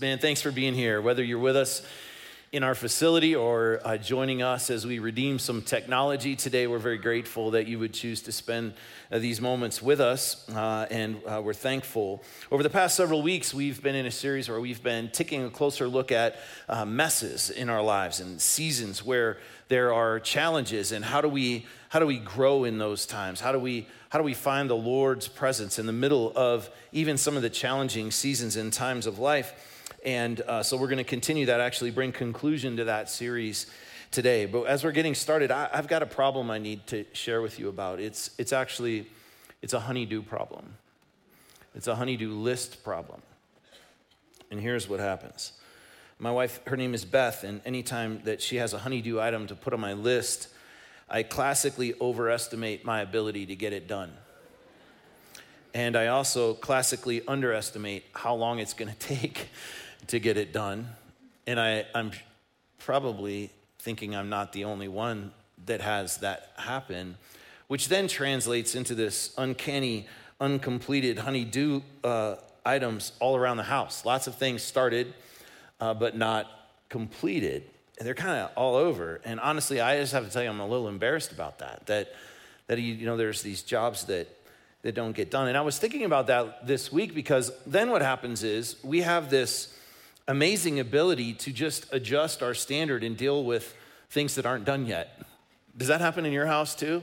Man, thanks for being here. Whether you're with us in our facility or uh, joining us as we redeem some technology today, we're very grateful that you would choose to spend uh, these moments with us, uh, and uh, we're thankful. Over the past several weeks, we've been in a series where we've been taking a closer look at uh, messes in our lives and seasons where there are challenges, and how do we how do we grow in those times? How do we how do we find the Lord's presence in the middle of even some of the challenging seasons and times of life? And uh, so we're going to continue that, actually bring conclusion to that series today. But as we're getting started, I, have got a problem I need to share with you about. It's, it's actually, it's a honeydew problem. It's a honeydew list problem. And here's what happens. My wife, her name is Beth, and anytime that she has a honeydew item to put on my list, I classically overestimate my ability to get it done. And I also classically underestimate how long it's going to take to get it done. And I, I'm probably thinking I'm not the only one that has that happen, which then translates into this uncanny, uncompleted honeydew uh, items all around the house. Lots of things started, uh, but not completed and they're kind of all over. And honestly, I just have to tell you, I'm a little embarrassed about that. That, that you know, there's these jobs that that don't get done. And I was thinking about that this week because then what happens is we have this amazing ability to just adjust our standard and deal with things that aren't done yet. Does that happen in your house too?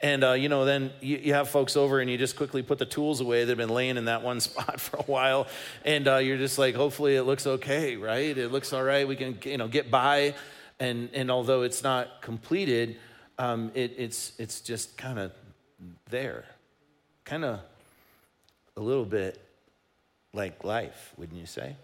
And, uh, you know, then you, you, have folks over and you just quickly put the tools away that have been laying in that one spot for a while. And uh, you're just like, hopefully it looks okay, right? It looks all right. We can, you know, get by. And, and although it's not completed, um, it, it's, it's just kind of there. Kind of a little bit like life, wouldn't you say?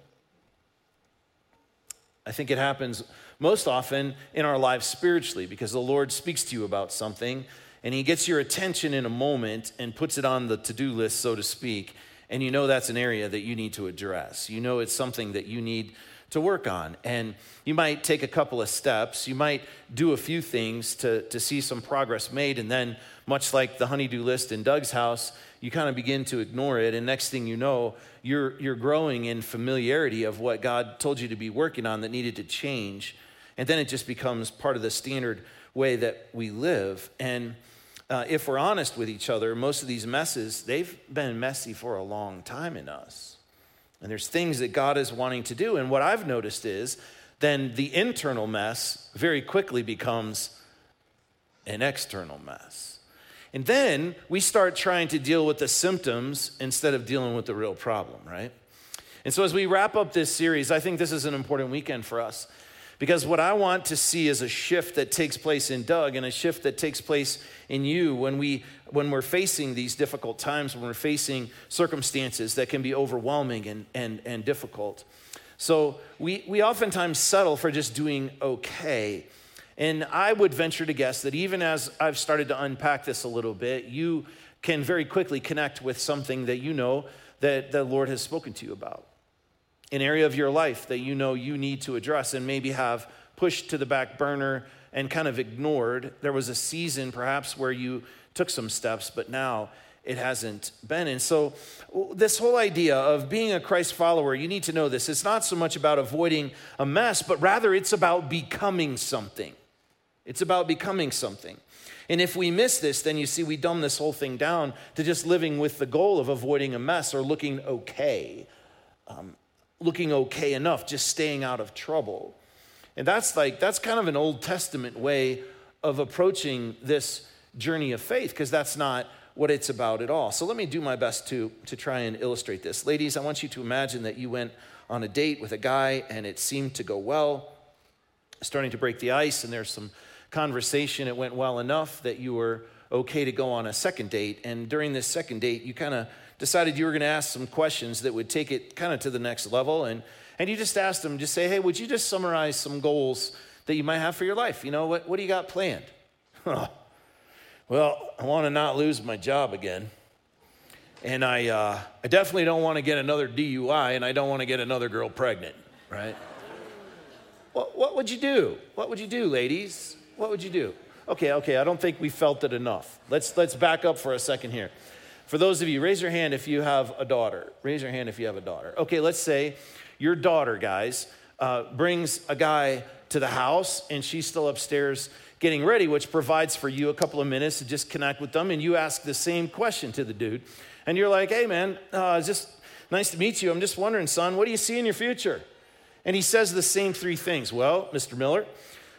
I think it happens most often in our lives spiritually because the Lord speaks to you about something and he gets your attention in a moment and puts it on the to do list, so to speak, and you know that's an area that you need to address. You know it's something that you need to work on. And you might take a couple of steps, you might do a few things to, to see some progress made, and then, much like the honeydew list in Doug's house, you kind of begin to ignore it. And next thing you know, you're, you're growing in familiarity of what God told you to be working on that needed to change. And then it just becomes part of the standard way that we live. And uh, if we're honest with each other, most of these messes, they've been messy for a long time in us. And there's things that God is wanting to do. And what I've noticed is then the internal mess very quickly becomes an external mess. And then we start trying to deal with the symptoms instead of dealing with the real problem, right? And so as we wrap up this series, I think this is an important weekend for us because what I want to see is a shift that takes place in Doug and a shift that takes place in you when, we, when we're facing these difficult times, when we're facing circumstances that can be overwhelming and, and, and difficult. So we, we oftentimes settle for just doing okay. And I would venture to guess that even as I've started to unpack this a little bit, you can very quickly connect with something that you know that the Lord has spoken to you about an area of your life that you know you need to address and maybe have pushed to the back burner and kind of ignored. There was a season perhaps where you took some steps, but now it hasn't been. And so, this whole idea of being a Christ follower, you need to know this. It's not so much about avoiding a mess, but rather it's about becoming something. It's about becoming something. And if we miss this, then you see, we dumb this whole thing down to just living with the goal of avoiding a mess or looking okay. Um, looking okay enough, just staying out of trouble. And that's like, that's kind of an Old Testament way of approaching this journey of faith, because that's not what it's about at all. So let me do my best to, to try and illustrate this. Ladies, I want you to imagine that you went on a date with a guy and it seemed to go well, starting to break the ice, and there's some conversation. It went well enough that you were okay to go on a second date. And during this second date, you kind of decided you were going to ask some questions that would take it kind of to the next level. And, and you just asked them, just say, hey, would you just summarize some goals that you might have for your life? You know, what, what do you got planned? well, I want to not lose my job again. And I, uh, I definitely don't want to get another DUI, and I don't want to get another girl pregnant, right? what, what would you do? What would you do, ladies? What would you do? Okay, okay, I don't think we felt it enough. Let's, let's back up for a second here. For those of you, raise your hand if you have a daughter. Raise your hand if you have a daughter. Okay, let's say your daughter, guys, uh, brings a guy to the house and she's still upstairs getting ready, which provides for you a couple of minutes to just connect with them. And you ask the same question to the dude. And you're like, hey, man, uh, just nice to meet you. I'm just wondering, son, what do you see in your future? And he says the same three things. Well, Mr. Miller,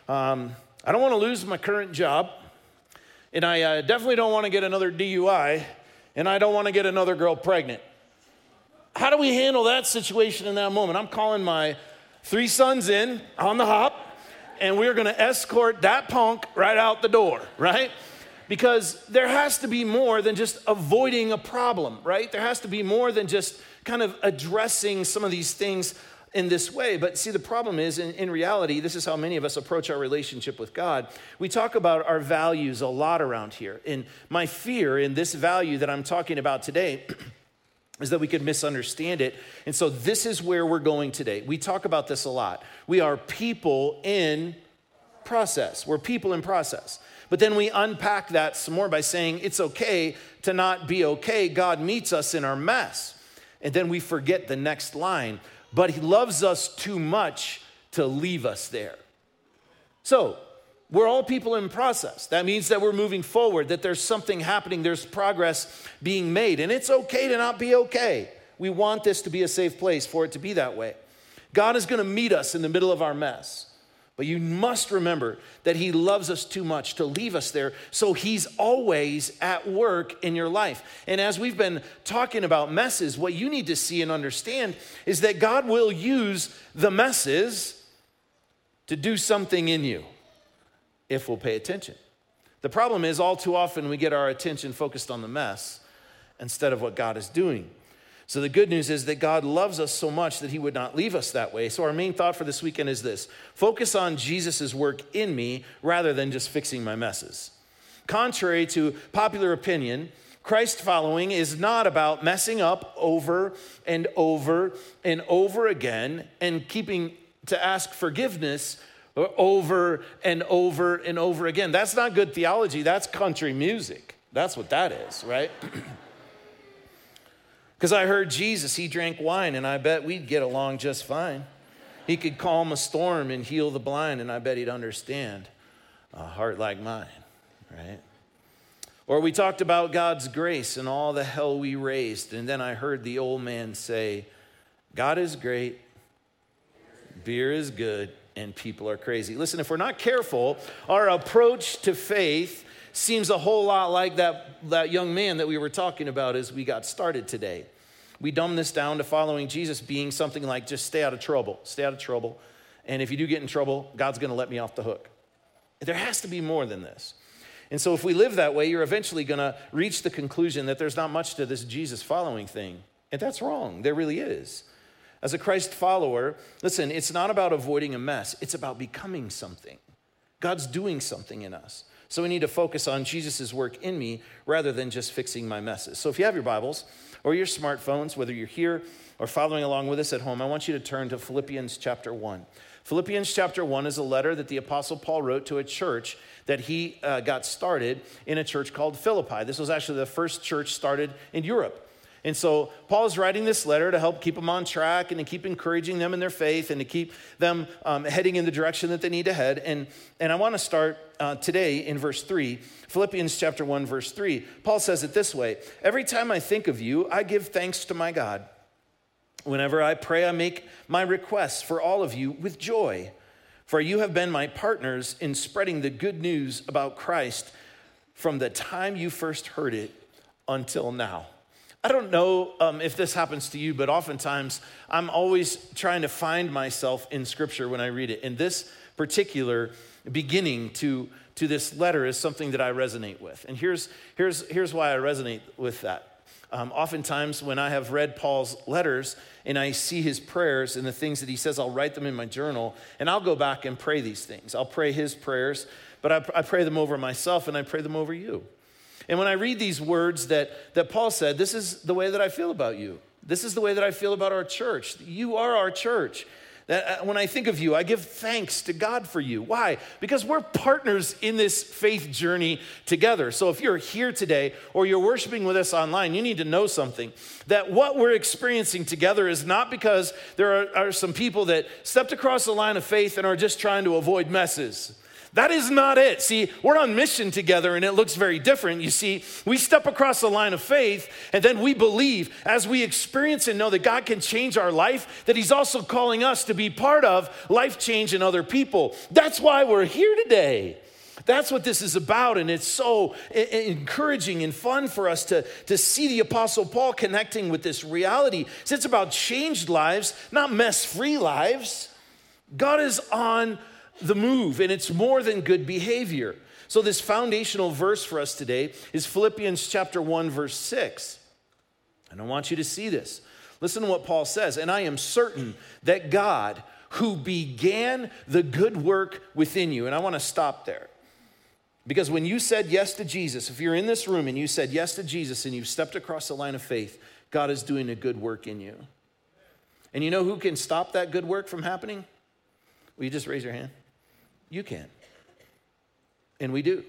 um, I don't want to lose my current job. And I uh, definitely don't want to get another DUI. And I don't want to get another girl pregnant. How do we handle that situation in that moment? I'm calling my three sons in on the hop and we're gonna escort that punk right out the door, right? Because there has to be more than just avoiding a problem, right? There has to be more than just kind of addressing some of these things in this way. But see, the problem is, in, in, reality, this is how many of us approach our relationship with God. We talk about our values a lot around here. And my fear in this value that I'm talking about today is that we could misunderstand it. And so this is where we're going today. We talk about this a lot. We are people in process. We're people in process. But then we unpack that some more by saying it's okay to not be okay. God meets us in our mess. And then we forget the next line, but He loves us too much to leave us there. So, we're all people in process. That means that we're moving forward, that there's something happening, there's progress being made. And it's okay to not be okay. We want this to be a safe place for it to be that way. God is going to meet us in the middle of our mess. But you must remember that He loves us too much to leave us there. So He's always at work in your life. And as we've been talking about messes, what you need to see and understand is that God will use the messes to do something in you if we'll pay attention. The problem is, all too often, we get our attention focused on the mess instead of what God is doing. So, the good news is that God loves us so much that He would not leave us that way. So, our main thought for this weekend is this focus on Jesus' work in me rather than just fixing my messes. Contrary to popular opinion, Christ following is not about messing up over and over and over again and keeping to ask forgiveness over and over and over again. That's not good theology, that's country music. That's what that is, right? Because I heard Jesus, he drank wine, and I bet we'd get along just fine. He could calm a storm and heal the blind, and I bet he'd understand a heart like mine, right? Or we talked about God's grace and all the hell we raised, and then I heard the old man say, God is great, beer is good, and people are crazy. Listen, if we're not careful, our approach to faith seems a whole lot like that, that young man that we were talking about as we got started today. We dumb this down to following Jesus being something like just stay out of trouble, stay out of trouble. And if you do get in trouble, God's gonna let me off the hook. There has to be more than this. And so, if we live that way, you're eventually gonna reach the conclusion that there's not much to this Jesus following thing. And that's wrong. There really is. As a Christ follower, listen, it's not about avoiding a mess, it's about becoming something. God's doing something in us. So we need to focus on Jesus' work in me rather than just fixing my messes. So if you have your Bibles or your smartphones, whether you're here or following along with us at home, I want you to turn to Philippians chapter 1. Philippians chapter 1 is a letter that the Apostle Paul wrote to a church that he uh, got started in a church called Philippi. This was actually the first church started in Europe. And so Paul is writing this letter to help keep them on track and to keep encouraging them in their faith and to keep them um, heading in the direction that they need to head. And, and I want to start uh, today in verse 3, Philippians chapter 1, verse 3. Paul says it this way Every time I think of you, I give thanks to my God. Whenever I pray, I make my requests for all of you with joy. For you have been my partners in spreading the good news about Christ from the time you first heard it until now. I don't know um, if this happens to you, but oftentimes I'm always trying to find myself in Scripture when I read it. And this particular beginning to, to this letter is something that I resonate with. And here's, here's, here's why I resonate with that. Um, oftentimes, when I have read Paul's letters and I see his prayers and the things that he says, I'll write them in my journal and I'll go back and pray these things. I'll pray his prayers, but I, I pray them over myself and I pray them over you. And when I read these words that, that Paul said, this is the way that I feel about you. This is the way that I feel about our church. You are our church. That uh, when I think of you, I give thanks to God for you. Why? Because we're partners in this faith journey together. So if you're here today or you're worshiping with us online, you need to know something that what we're experiencing together is not because there are, are some people that stepped across the line of faith and are just trying to avoid messes. That is not it. See, we're on mission together and it looks very different. You see, we step across the line of faith and then we believe as we experience and know that God can change our life, that He's also calling us to be part of life change in other people. That's why we're here today. That's what this is about, and it's so encouraging and fun for us to, to see the Apostle Paul connecting with this reality. It's about changed lives, not mess free lives. God is on the move, and it's more than good behavior. So, this foundational verse for us today is Philippians chapter 1, verse 6. And I want you to see this. Listen to what Paul says. And I am certain that God, who began the good work within you, and I want to stop there. Because when you said yes to Jesus, if you're in this room and you said yes to Jesus and you've stepped across the line of faith, God is doing a good work in you. And you know who can stop that good work from happening? Will you just raise your hand? You can. And we do.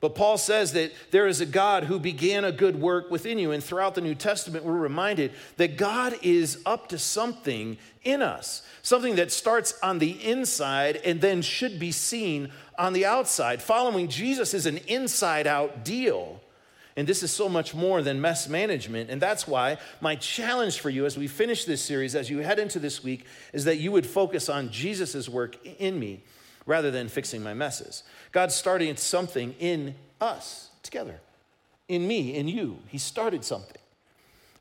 But Paul says that there is a God who began a good work within you. And throughout the New Testament, we're reminded that God is up to something in us, something that starts on the inside and then should be seen on the outside. Following Jesus is an inside out deal. And this is so much more than mess management. And that's why my challenge for you as we finish this series, as you head into this week, is that you would focus on Jesus' work in me rather than fixing my messes. God's starting something in us together, in me, in you. He started something.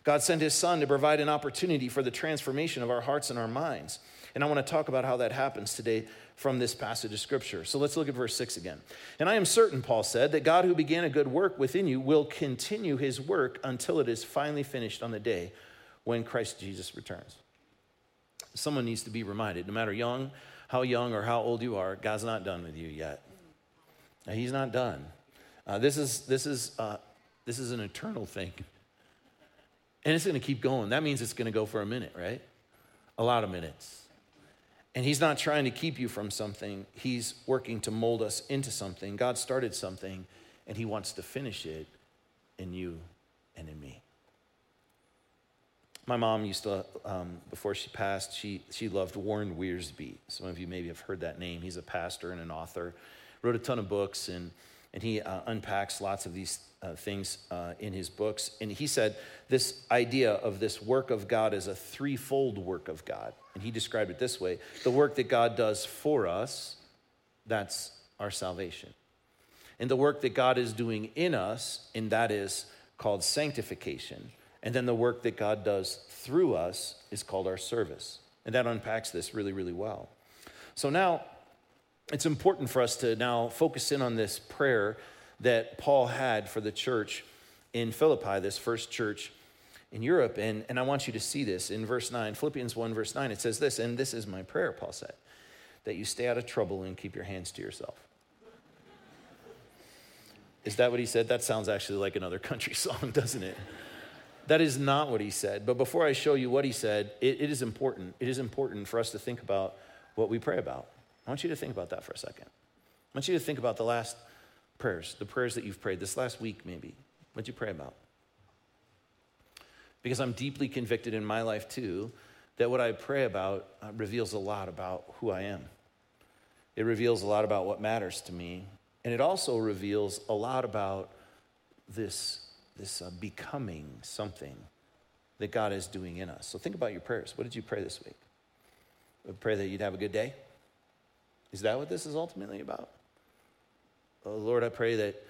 God sent his son to provide an opportunity for the transformation of our hearts and our minds. And I want to talk about how that happens today from this passage of scripture. So let's look at verse 6 again. And I am certain, Paul said, that God who began a good work within you will continue his work until it is finally finished on the day when Christ Jesus returns. Someone needs to be reminded, no matter young, how young or how old you are, God's not done with you yet. He's not done. Uh, this is this is uh, this is an eternal thing, and it's going to keep going. That means it's going to go for a minute, right? A lot of minutes. And He's not trying to keep you from something, He's working to mold us into something. God started something, and He wants to finish it in you and in me. My mom used to, um, before she passed, she, she loved Warren Wiersbe. Some of you maybe have heard that name. He's a pastor and an author, wrote a ton of books, and, and he uh, unpacks lots of these uh, things uh, in his books. And he said this idea of this work of God is a threefold work of God. And he described it this way the work that God does for us, that's our salvation. And the work that God is doing in us, and that is called sanctification. And then the work that God does through us is called our service. And that unpacks this really, really well. So now, it's important for us to now focus in on this prayer that Paul had for the church in Philippi, this first church in Europe. And, and I want you to see this in verse 9, Philippians 1, verse 9. It says this, and this is my prayer, Paul said, that you stay out of trouble and keep your hands to yourself. Is that what he said? That sounds actually like another country song, doesn't it? That is not what he said. But before I show you what he said, it, it is important. It is important for us to think about what we pray about. I want you to think about that for a second. I want you to think about the last prayers, the prayers that you've prayed this last week, maybe. What'd you pray about? Because I'm deeply convicted in my life too that what I pray about uh, reveals a lot about who I am. It reveals a lot about what matters to me. And it also reveals a lot about this, this uh, becoming something that God is doing in us. So think about your prayers. What did you pray this week? Pray that you'd have a good day. Is that what this is ultimately about? Oh, Lord, I pray that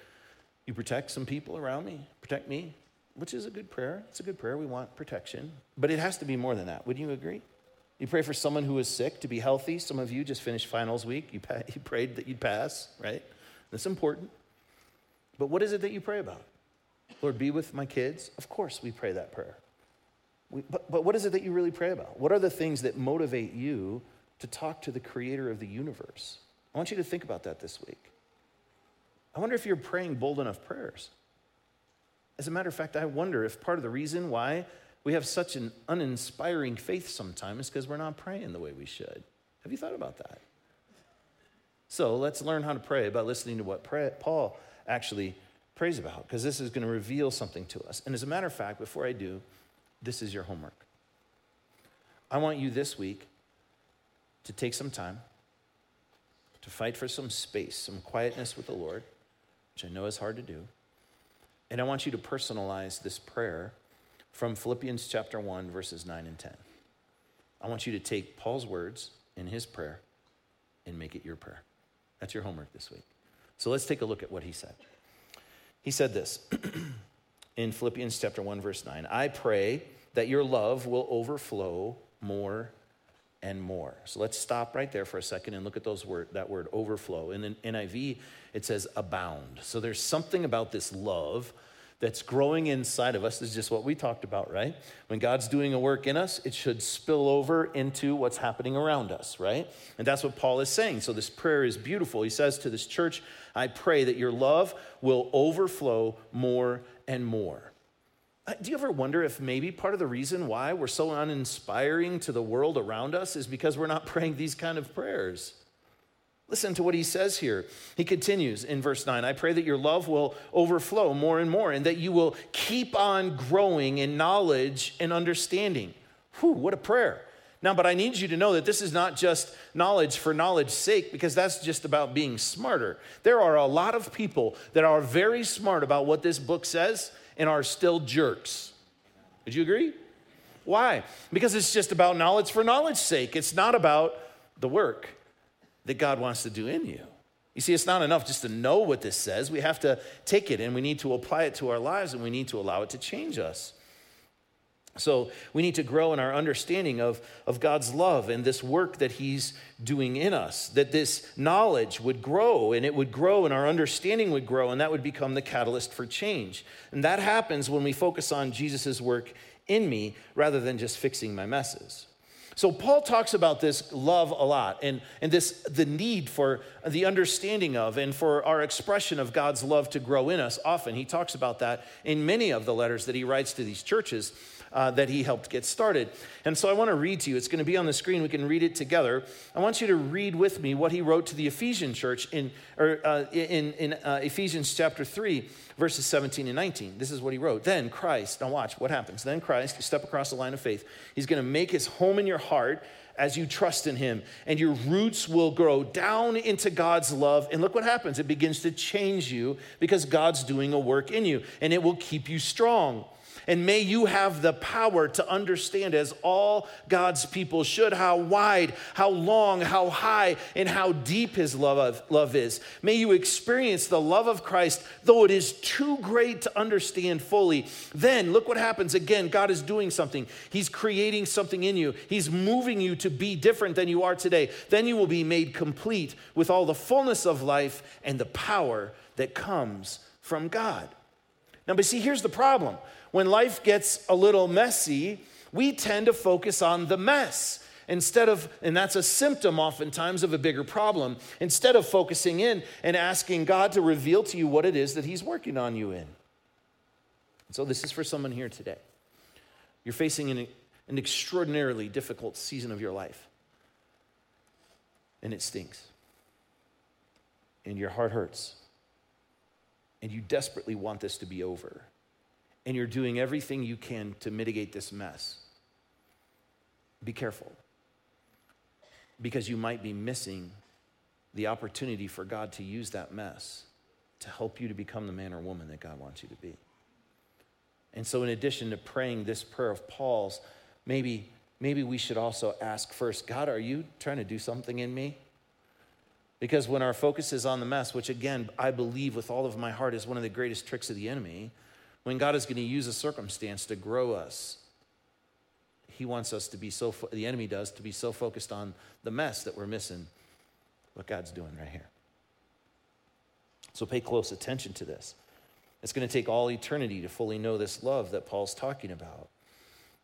you protect some people around me, protect me, which is a good prayer. It's a good prayer. We want protection. But it has to be more than that. Would you agree? You pray for someone who is sick to be healthy. Some of you just finished finals week. You, you prayed that you'd pass, right? That's important. But what is it that you pray about? Lord, be with my kids. Of course, we pray that prayer. We, but, but what is it that you really pray about? What are the things that motivate you to talk to the creator of the universe? I want you to think about that this week. I wonder if you're praying bold enough prayers. As a matter of fact, I wonder if part of the reason why we have such an uninspiring faith sometimes is because we're not praying the way we should. Have you thought about that? So let's learn how to pray by listening to what pray, Paul actually prays about, because this is going to reveal something to us. And as a matter of fact, before I do, this is your homework. I want you this week to take some time to fight for some space, some quietness with the Lord, which I know is hard to do. And I want you to personalize this prayer from Philippians chapter 1, verses 9 and 10. I want you to take Paul's words in his prayer and make it your prayer. That's your homework this week. So let's take a look at what he said. He said this in Philippians chapter 1 verse 9. I pray that your love will overflow more and more. So let's stop right there for a second and look at those word that word overflow. In the NIV it says abound. So there's something about this love that's growing inside of us. This is just what we talked about, right? When God's doing a work in us, it should spill over into what's happening around us, right? And that's what Paul is saying. So this prayer is beautiful. He says to this church, I pray that your love will overflow more and more. Do you ever wonder if maybe part of the reason why we're so uninspiring to the world around us is because we're not praying these kind of prayers? Listen to what he says here. He continues in verse 9 I pray that your love will overflow more and more, and that you will keep on growing in knowledge and understanding. Whew, what a prayer. Now, but I need you to know that this is not just knowledge for knowledge's sake, because that's just about being smarter. There are a lot of people that are very smart about what this book says and are still jerks. Would you agree? Why? Because it's just about knowledge for knowledge's sake. It's not about the work that God wants to do in you. You see, it's not enough just to know what this says. We have to take it and we need to apply it to our lives and we need to allow it to change us. So we need to grow in our understanding of, of God's love and this work that He's doing in us, that this knowledge would grow and it would grow and our understanding would grow, and that would become the catalyst for change. And that happens when we focus on Jesus' work in me rather than just fixing my messes. So Paul talks about this love a lot and, and this the need for the understanding of and for our expression of God's love to grow in us often. He talks about that in many of the letters that he writes to these churches. Uh, that he helped get started. And so I want to read to you. It's going to be on the screen. We can read it together. I want you to read with me what he wrote to the Ephesian church in, or, uh, in, in uh, Ephesians chapter 3, verses 17 and 19. This is what he wrote. Then Christ, now watch what happens. Then Christ, you step across the line of faith, he's going to make his home in your heart as you trust in him, and your roots will grow down into God's love. And look what happens it begins to change you because God's doing a work in you, and it will keep you strong. And may you have the power to understand, as all God's people should, how wide, how long, how high, and how deep His love, of, love is. May you experience the love of Christ, though it is too great to understand fully. Then, look what happens again. God is doing something, He's creating something in you, He's moving you to be different than you are today. Then you will be made complete with all the fullness of life and the power that comes from God. Now, but see, here's the problem when life gets a little messy, we tend to focus on the mess instead of, and that's a symptom oftentimes of a bigger problem, instead of focusing in and asking God to reveal to you what it is that He's working on you in. So, this is for someone here today. You're facing an, an extraordinarily difficult season of your life, and it stinks, and your heart hurts, and you desperately want this to be over and you're doing everything you can to mitigate this mess, be careful because you might be missing the opportunity for God to use that mess to help you to become the man or woman that God wants you to be. And so, in addition to praying this prayer of Paul's, maybe, maybe we should also ask first God, are you trying to do something in me? Because when our focus is on the mess, which again, I believe with all of my heart is one of the greatest tricks of the enemy, when God is going to use a circumstance to grow us, He wants us to be so, the enemy does, to be so focused on the mess that we're missing what God's doing right here. So pay close attention to this. It's going to take all eternity to fully know this love that Paul's talking about.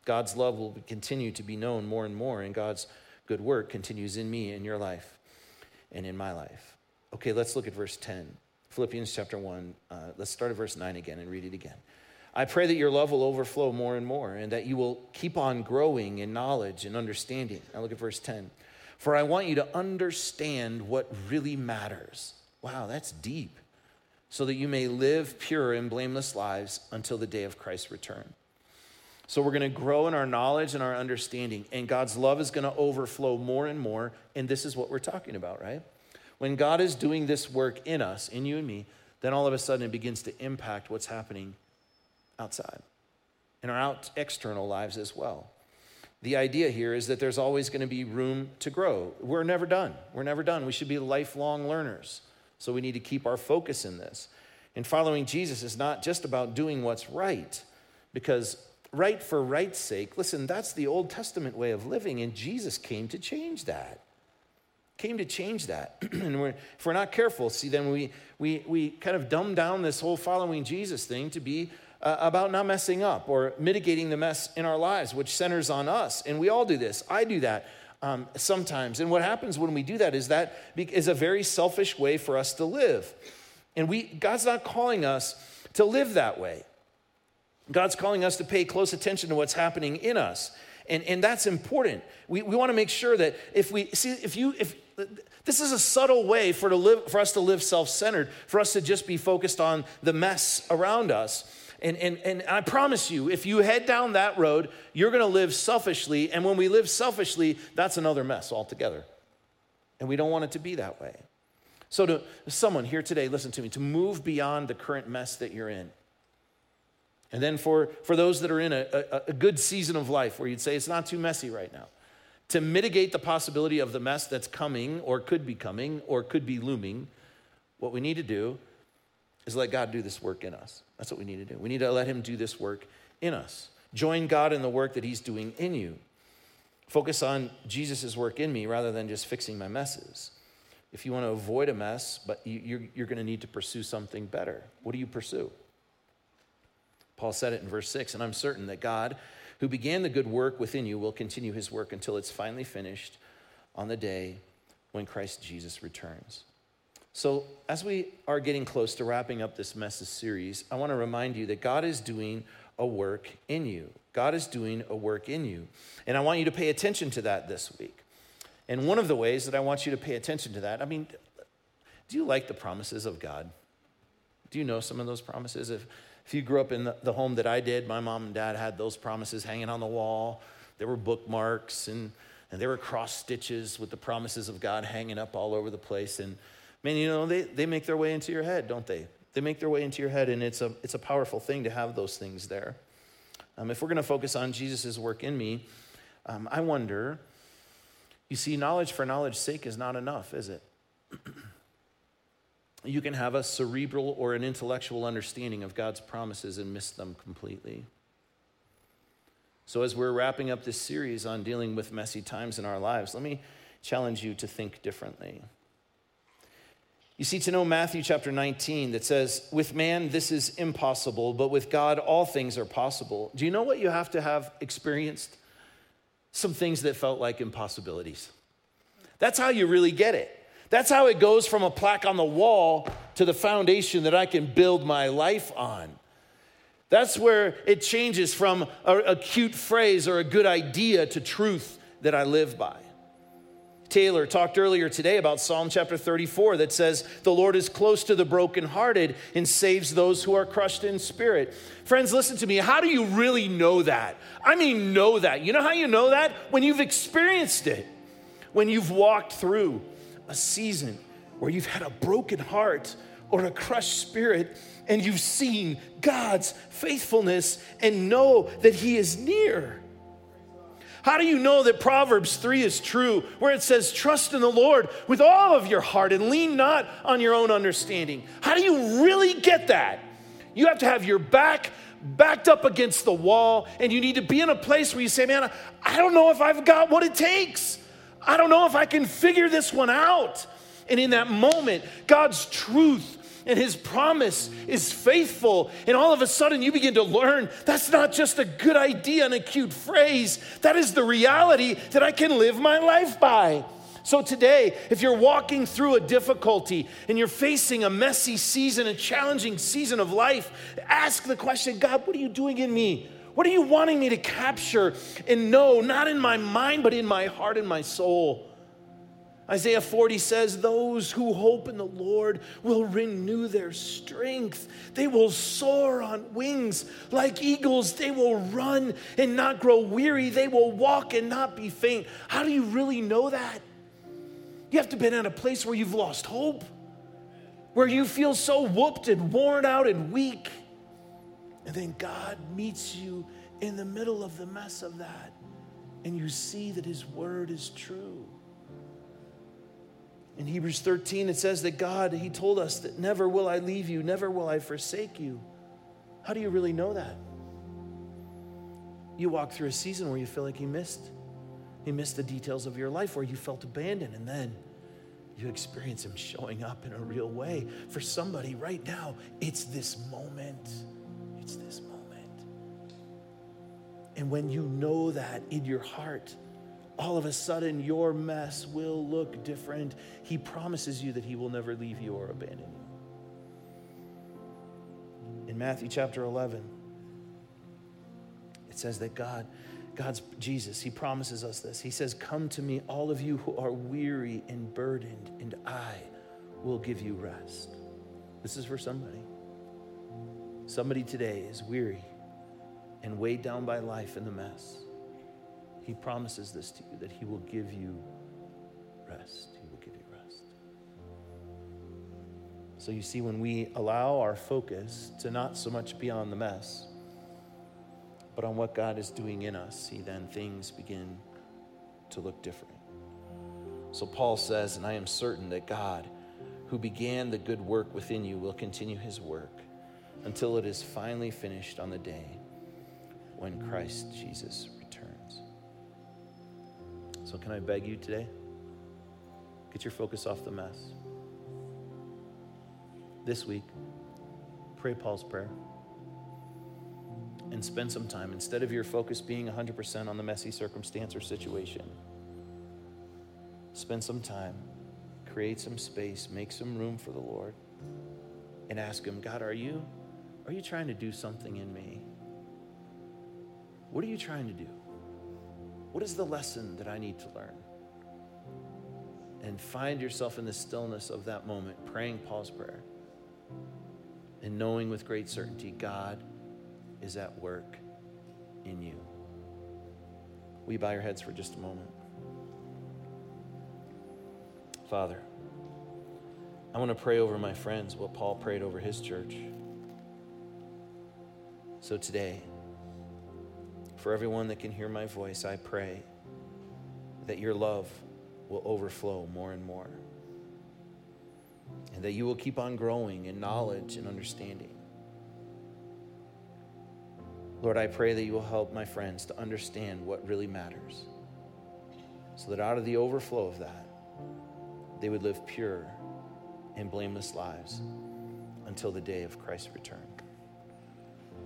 God's love will continue to be known more and more, and God's good work continues in me, in your life, and in my life. Okay, let's look at verse 10. Philippians chapter 1. Uh, let's start at verse 9 again and read it again. I pray that your love will overflow more and more and that you will keep on growing in knowledge and understanding. Now look at verse 10. For I want you to understand what really matters. Wow, that's deep. So that you may live pure and blameless lives until the day of Christ's return. So we're going to grow in our knowledge and our understanding, and God's love is going to overflow more and more. And this is what we're talking about, right? When God is doing this work in us, in you and me, then all of a sudden it begins to impact what's happening outside, in our out external lives as well. The idea here is that there's always going to be room to grow. We're never done. We're never done. We should be lifelong learners. So we need to keep our focus in this. And following Jesus is not just about doing what's right, because right for right's sake, listen, that's the Old Testament way of living, and Jesus came to change that. Came to change that. and we're, if we're not careful, see, then we, we, we kind of dumb down this whole following Jesus thing to be uh, about not messing up or mitigating the mess in our lives, which centers on us. And we all do this. I do that um, sometimes. And what happens when we do that is that is a very selfish way for us to live. And we, God's not calling us to live that way. God's calling us to pay close attention to what's happening in us. And, and that's important. We, we want to make sure that if we see, if you, if this is a subtle way for, to live, for us to live self centered, for us to just be focused on the mess around us. And, and, and I promise you, if you head down that road, you're going to live selfishly. And when we live selfishly, that's another mess altogether. And we don't want it to be that way. So, to someone here today, listen to me, to move beyond the current mess that you're in. And then for, for those that are in a, a, a good season of life where you'd say it's not too messy right now, to mitigate the possibility of the mess that's coming or could be coming or could be looming, what we need to do is let God do this work in us. That's what we need to do. We need to let Him do this work in us. Join God in the work that He's doing in you. Focus on Jesus' work in me rather than just fixing my messes. If you want to avoid a mess, but you're, you're going to need to pursue something better, what do you pursue? Paul said it in verse 6 And I'm certain that God, who began the good work within you, will continue his work until it's finally finished on the day when Christ Jesus returns. So, as we are getting close to wrapping up this message series, I want to remind you that God is doing a work in you. God is doing a work in you. And I want you to pay attention to that this week. And one of the ways that I want you to pay attention to that, I mean, do you like the promises of God? Do you know some of those promises? If, if you grew up in the, home that I did, my mom and dad had those promises hanging on the wall. There were bookmarks and, and there were cross stitches with the promises of God hanging up all over the place. And Man, you know, they, they make their way into your head, don't they? They make their way into your head, and it's a, it's a powerful thing to have those things there. Um, if we're going to focus on Jesus' work in me, um, I wonder, you see, knowledge for knowledge's sake is not enough, is it? you can have a cerebral or an intellectual understanding of God's promises and miss them completely. So, as we're wrapping up this series on dealing with messy times in our lives, let me challenge you to think differently. You see, to know Matthew chapter 19 that says, with man this is impossible, but with God all things are possible. Do you know what you have to have experienced? Some things that felt like impossibilities. That's how you really get it. That's how it goes from a plaque on the wall to the foundation that I can build my life on. That's where it changes from a, a cute phrase or a good idea to truth that I live by. Taylor talked earlier today about Psalm chapter 34 that says, The Lord is close to the brokenhearted and saves those who are crushed in spirit. Friends, listen to me. How do you really know that? I mean, know that. You know how you know that? When you've experienced it, when you've walked through a season where you've had a broken heart or a crushed spirit and you've seen God's faithfulness and know that He is near. How do you know that Proverbs 3 is true, where it says, Trust in the Lord with all of your heart and lean not on your own understanding? How do you really get that? You have to have your back backed up against the wall, and you need to be in a place where you say, Man, I don't know if I've got what it takes. I don't know if I can figure this one out. And in that moment, God's truth and his promise is faithful. And all of a sudden, you begin to learn that's not just a good idea and a cute phrase, that is the reality that I can live my life by. So, today, if you're walking through a difficulty and you're facing a messy season, a challenging season of life, ask the question God, what are you doing in me? What are you wanting me to capture and know, not in my mind, but in my heart and my soul? Isaiah 40 says, Those who hope in the Lord will renew their strength. They will soar on wings like eagles. They will run and not grow weary. They will walk and not be faint. How do you really know that? You have to be at a place where you've lost hope, where you feel so whooped and worn out and weak. And then God meets you in the middle of the mess of that, and you see that His word is true. In Hebrews 13, it says that God, He told us that never will I leave you, never will I forsake you. How do you really know that? You walk through a season where you feel like you missed. You missed the details of your life where you felt abandoned, and then you experience Him showing up in a real way. For somebody right now, it's this moment. It's this moment. And when you know that in your heart, all of a sudden your mess will look different. He promises you that He will never leave you or abandon you. In Matthew chapter 11, it says that God, God's Jesus, He promises us this. He says, Come to me, all of you who are weary and burdened, and I will give you rest. This is for somebody. Somebody today is weary and weighed down by life in the mess. He promises this to you that He will give you rest. He will give you rest. So you see, when we allow our focus to not so much be on the mess, but on what God is doing in us, see, then things begin to look different. So Paul says, and I am certain that God, who began the good work within you, will continue his work until it is finally finished on the day when Christ Jesus returns. so, can I beg you today? Get your focus off the mess. This week, pray Paul's prayer and spend some time, instead of your focus being 100% on the messy circumstance or situation, spend some time, create some space, make some room for the Lord, and ask Him, God, are you, are you trying to do something in me? What are you trying to do? What is the lesson that I need to learn? And find yourself in the stillness of that moment, praying Paul's prayer and knowing with great certainty God is at work in you. Will you bow your heads for just a moment? Father, I want to pray over my friends what Paul prayed over his church. So today, for everyone that can hear my voice, I pray that your love will overflow more and more. And that you will keep on growing in knowledge and understanding. Lord, I pray that you will help my friends to understand what really matters. So that out of the overflow of that, they would live pure and blameless lives until the day of Christ's return.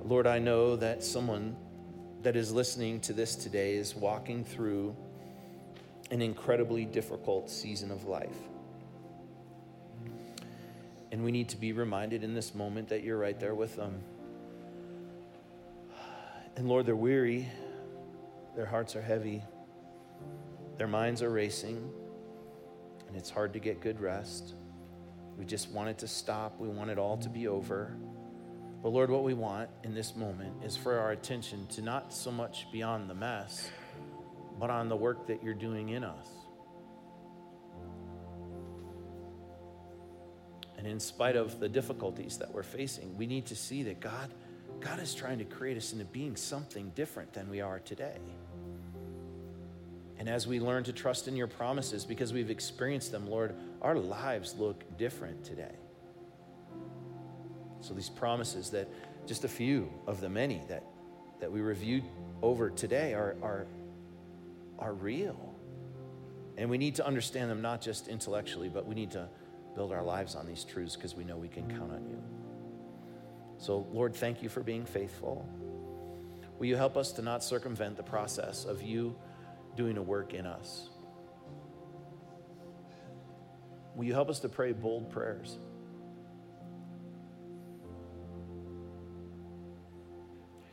Lord, I know that someone that is listening to this today is walking through an incredibly difficult season of life. And we need to be reminded in this moment that you're right there with them. And Lord, they're weary, their hearts are heavy, their minds are racing, and it's hard to get good rest. We just want it to stop, we want it all to be over. But Lord, what we want in this moment is for our attention to not so much be on the mess, but on the work that you're doing in us. And in spite of the difficulties that we're facing, we need to see that God, God is trying to create us into being something different than we are today. And as we learn to trust in your promises because we've experienced them, Lord, our lives look different today. So these promises that just a few of the many that, that we reviewed over today are, are, are real. And we need to understand them not just intellectually, but we need to build our lives on these truths because we know we can count on you. So, Lord, thank you for being faithful. Will you help us to not circumvent the process of you doing a work in us? Will you help us to pray bold prayers?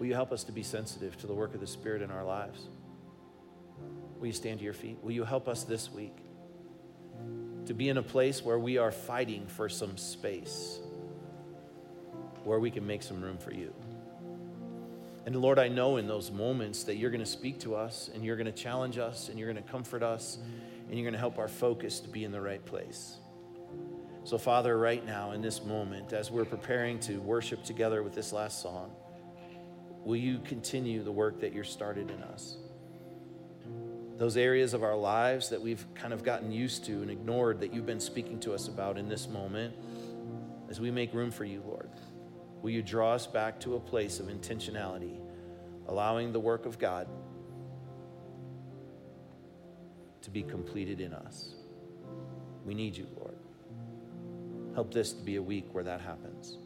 Will you help us to be sensitive to the work of the Spirit in our lives? Will you stand to your feet? Will you help us this week to be in a place where we are fighting for some space, where we can make some room for you? And Lord, I know in those moments that you're going to speak to us and you're going to challenge us and you're going to comfort us and you're going to help our focus to be in the right place. So, Father, right now in this moment, as we're preparing to worship together with this last song, will you continue the work that you're started in us? Those areas of our lives that we've kind of gotten used to and ignored that you've been speaking to us about in this moment, as we make room for you, Lord, will you draw us back to a place of intentionality, allowing the work of God to be completed in us? We need you, Lord. Help this to be a week where that happens.